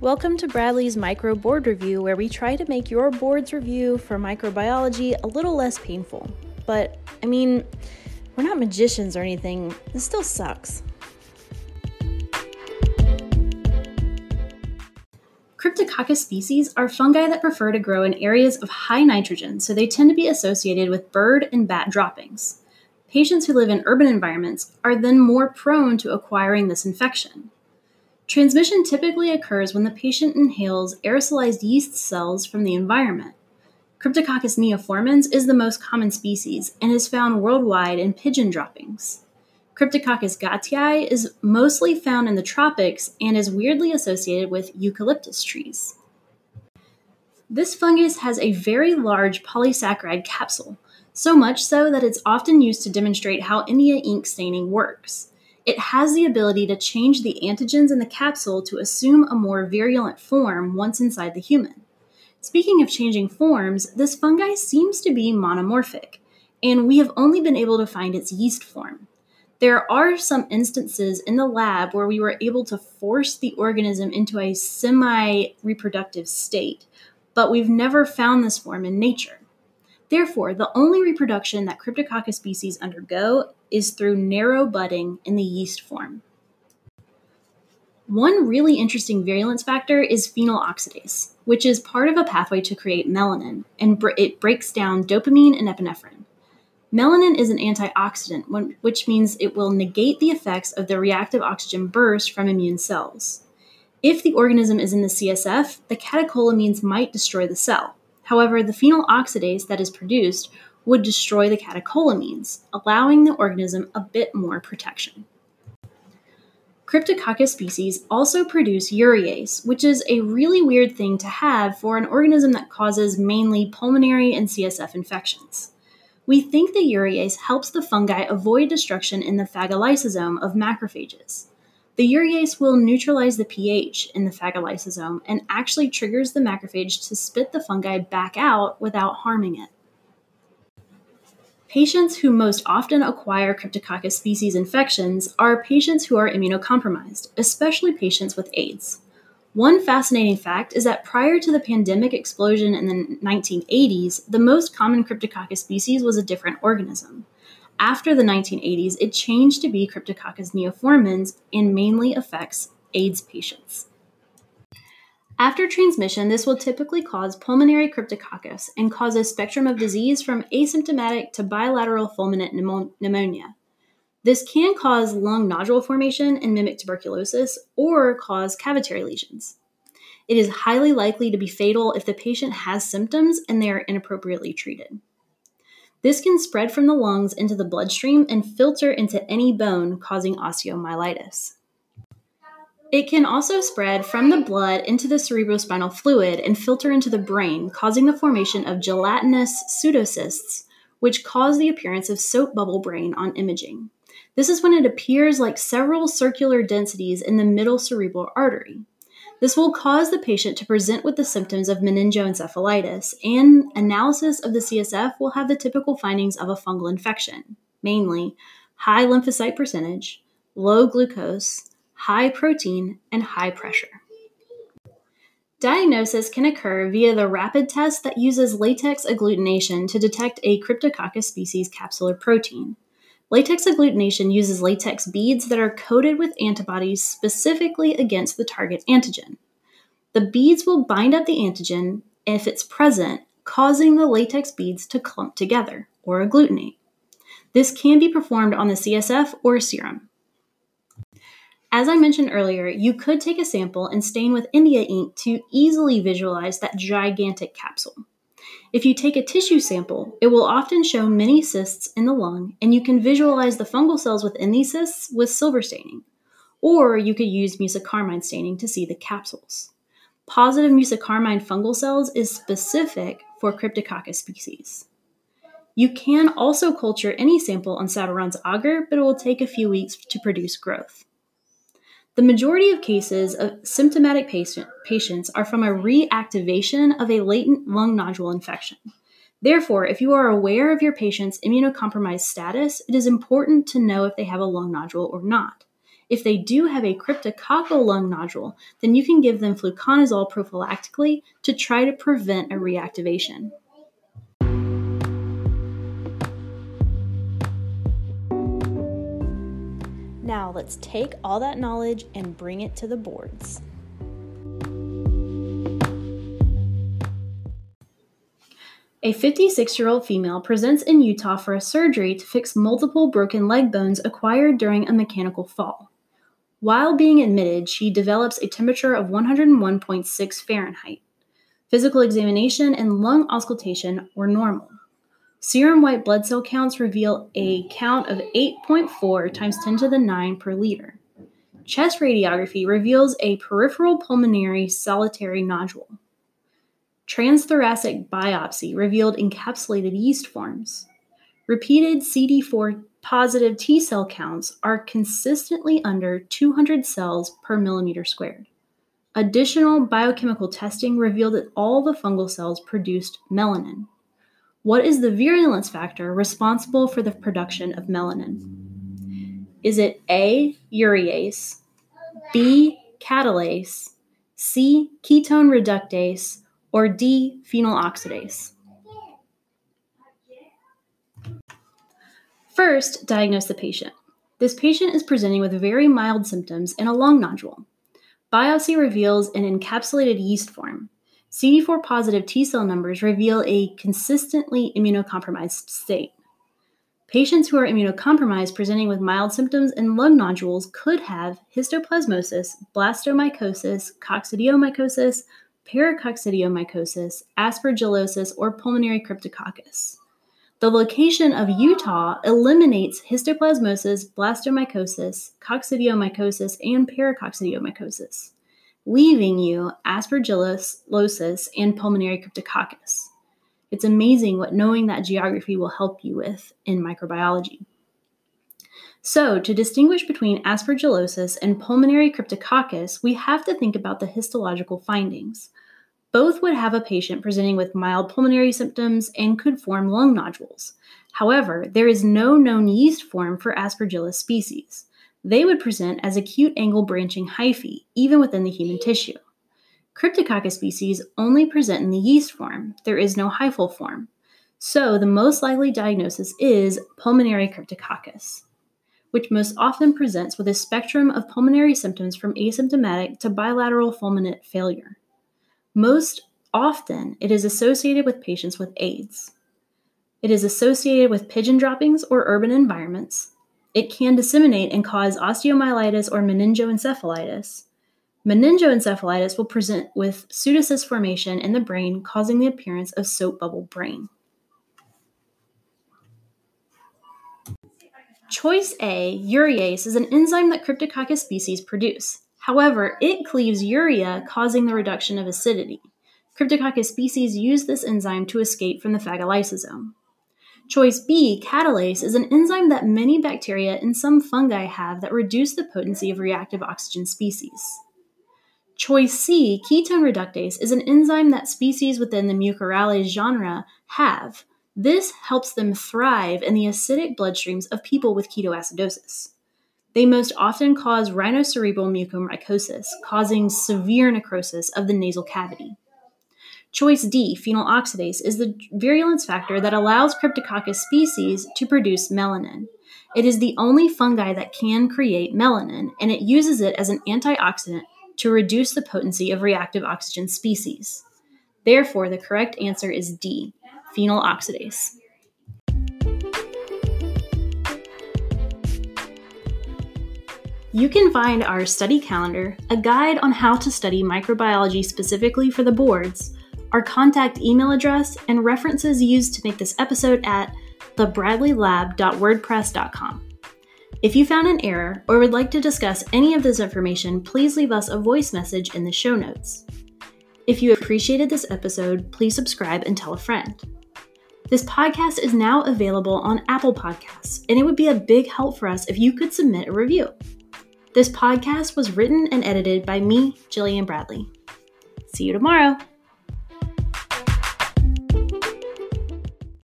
Welcome to Bradley's Micro Board Review, where we try to make your board's review for microbiology a little less painful. But, I mean, we're not magicians or anything, this still sucks. Cryptococcus species are fungi that prefer to grow in areas of high nitrogen, so they tend to be associated with bird and bat droppings. Patients who live in urban environments are then more prone to acquiring this infection. Transmission typically occurs when the patient inhales aerosolized yeast cells from the environment. Cryptococcus neoformans is the most common species and is found worldwide in pigeon droppings. Cryptococcus gattii is mostly found in the tropics and is weirdly associated with eucalyptus trees. This fungus has a very large polysaccharide capsule, so much so that it's often used to demonstrate how India ink staining works. It has the ability to change the antigens in the capsule to assume a more virulent form once inside the human. Speaking of changing forms, this fungi seems to be monomorphic, and we have only been able to find its yeast form. There are some instances in the lab where we were able to force the organism into a semi reproductive state, but we've never found this form in nature. Therefore, the only reproduction that Cryptococcus species undergo is through narrow budding in the yeast form. One really interesting virulence factor is phenol oxidase, which is part of a pathway to create melanin, and it breaks down dopamine and epinephrine. Melanin is an antioxidant, which means it will negate the effects of the reactive oxygen burst from immune cells. If the organism is in the CSF, the catecholamines might destroy the cell. However, the phenol oxidase that is produced would destroy the catecholamines, allowing the organism a bit more protection. Cryptococcus species also produce urease, which is a really weird thing to have for an organism that causes mainly pulmonary and CSF infections. We think the urease helps the fungi avoid destruction in the phagolysosome of macrophages. The urease will neutralize the pH in the phagolysosome and actually triggers the macrophage to spit the fungi back out without harming it. Patients who most often acquire Cryptococcus species infections are patients who are immunocompromised, especially patients with AIDS. One fascinating fact is that prior to the pandemic explosion in the 1980s, the most common Cryptococcus species was a different organism. After the 1980s, it changed to be Cryptococcus neoformans and mainly affects AIDS patients. After transmission, this will typically cause pulmonary cryptococcus and cause a spectrum of disease from asymptomatic to bilateral fulminant pneumonia. This can cause lung nodule formation and mimic tuberculosis or cause cavitary lesions. It is highly likely to be fatal if the patient has symptoms and they are inappropriately treated. This can spread from the lungs into the bloodstream and filter into any bone, causing osteomyelitis. It can also spread from the blood into the cerebrospinal fluid and filter into the brain, causing the formation of gelatinous pseudocysts, which cause the appearance of soap bubble brain on imaging. This is when it appears like several circular densities in the middle cerebral artery. This will cause the patient to present with the symptoms of meningoencephalitis, and analysis of the CSF will have the typical findings of a fungal infection, mainly high lymphocyte percentage, low glucose, high protein, and high pressure. Diagnosis can occur via the rapid test that uses latex agglutination to detect a Cryptococcus species capsular protein. Latex agglutination uses latex beads that are coated with antibodies specifically against the target antigen. The beads will bind up the antigen if it's present, causing the latex beads to clump together or agglutinate. This can be performed on the CSF or serum. As I mentioned earlier, you could take a sample and stain with India ink to easily visualize that gigantic capsule. If you take a tissue sample, it will often show many cysts in the lung, and you can visualize the fungal cells within these cysts with silver staining. Or you could use mucicarmine staining to see the capsules. Positive mucicarmine fungal cells is specific for Cryptococcus species. You can also culture any sample on Sabouraud's agar, but it will take a few weeks to produce growth. The majority of cases of symptomatic patient, patients are from a reactivation of a latent lung nodule infection. Therefore, if you are aware of your patient's immunocompromised status, it is important to know if they have a lung nodule or not. If they do have a cryptococcal lung nodule, then you can give them fluconazole prophylactically to try to prevent a reactivation. Now let's take all that knowledge and bring it to the boards. A 56 year old female presents in Utah for a surgery to fix multiple broken leg bones acquired during a mechanical fall. While being admitted, she develops a temperature of 101.6 Fahrenheit. Physical examination and lung auscultation were normal. Serum white blood cell counts reveal a count of 8.4 times 10 to the 9 per liter. Chest radiography reveals a peripheral pulmonary solitary nodule. Transthoracic biopsy revealed encapsulated yeast forms. Repeated CD4 positive T cell counts are consistently under 200 cells per millimeter squared. Additional biochemical testing revealed that all the fungal cells produced melanin. What is the virulence factor responsible for the production of melanin? Is it A, urease, B, catalase, C, ketone reductase, or D, phenol oxidase? First, diagnose the patient. This patient is presenting with very mild symptoms and a lung nodule. Biopsy reveals an encapsulated yeast form. CD4 positive T cell numbers reveal a consistently immunocompromised state. Patients who are immunocompromised presenting with mild symptoms and lung nodules could have histoplasmosis, blastomycosis, coccidiomycosis, paracoccidiomycosis, aspergillosis, or pulmonary cryptococcus. The location of Utah eliminates histoplasmosis, blastomycosis, coccidiomycosis, and paracoccidiomycosis, leaving you aspergillosis and pulmonary cryptococcus. It's amazing what knowing that geography will help you with in microbiology. So, to distinguish between aspergillosis and pulmonary cryptococcus, we have to think about the histological findings. Both would have a patient presenting with mild pulmonary symptoms and could form lung nodules. However, there is no known yeast form for Aspergillus species. They would present as acute angle branching hyphae, even within the human tissue. Cryptococcus species only present in the yeast form, there is no hyphal form. So, the most likely diagnosis is pulmonary cryptococcus, which most often presents with a spectrum of pulmonary symptoms from asymptomatic to bilateral fulminant failure. Most often, it is associated with patients with AIDS. It is associated with pigeon droppings or urban environments. It can disseminate and cause osteomyelitis or meningoencephalitis. Meningoencephalitis will present with pseudocyst formation in the brain, causing the appearance of soap bubble brain. Choice A, urease, is an enzyme that Cryptococcus species produce. However, it cleaves urea, causing the reduction of acidity. Cryptococcus species use this enzyme to escape from the phagolysosome. Choice B, catalase, is an enzyme that many bacteria and some fungi have that reduce the potency of reactive oxygen species. Choice C, ketone reductase, is an enzyme that species within the Mucorales genre have. This helps them thrive in the acidic bloodstreams of people with ketoacidosis. They most often cause rhinocerebral mucormycosis, causing severe necrosis of the nasal cavity. Choice D, phenol oxidase, is the virulence factor that allows Cryptococcus species to produce melanin. It is the only fungi that can create melanin, and it uses it as an antioxidant to reduce the potency of reactive oxygen species. Therefore, the correct answer is D, phenol oxidase. You can find our study calendar, a guide on how to study microbiology specifically for the boards, our contact email address, and references used to make this episode at thebradleylab.wordpress.com. If you found an error or would like to discuss any of this information, please leave us a voice message in the show notes. If you appreciated this episode, please subscribe and tell a friend. This podcast is now available on Apple Podcasts, and it would be a big help for us if you could submit a review. This podcast was written and edited by me, Jillian Bradley. See you tomorrow.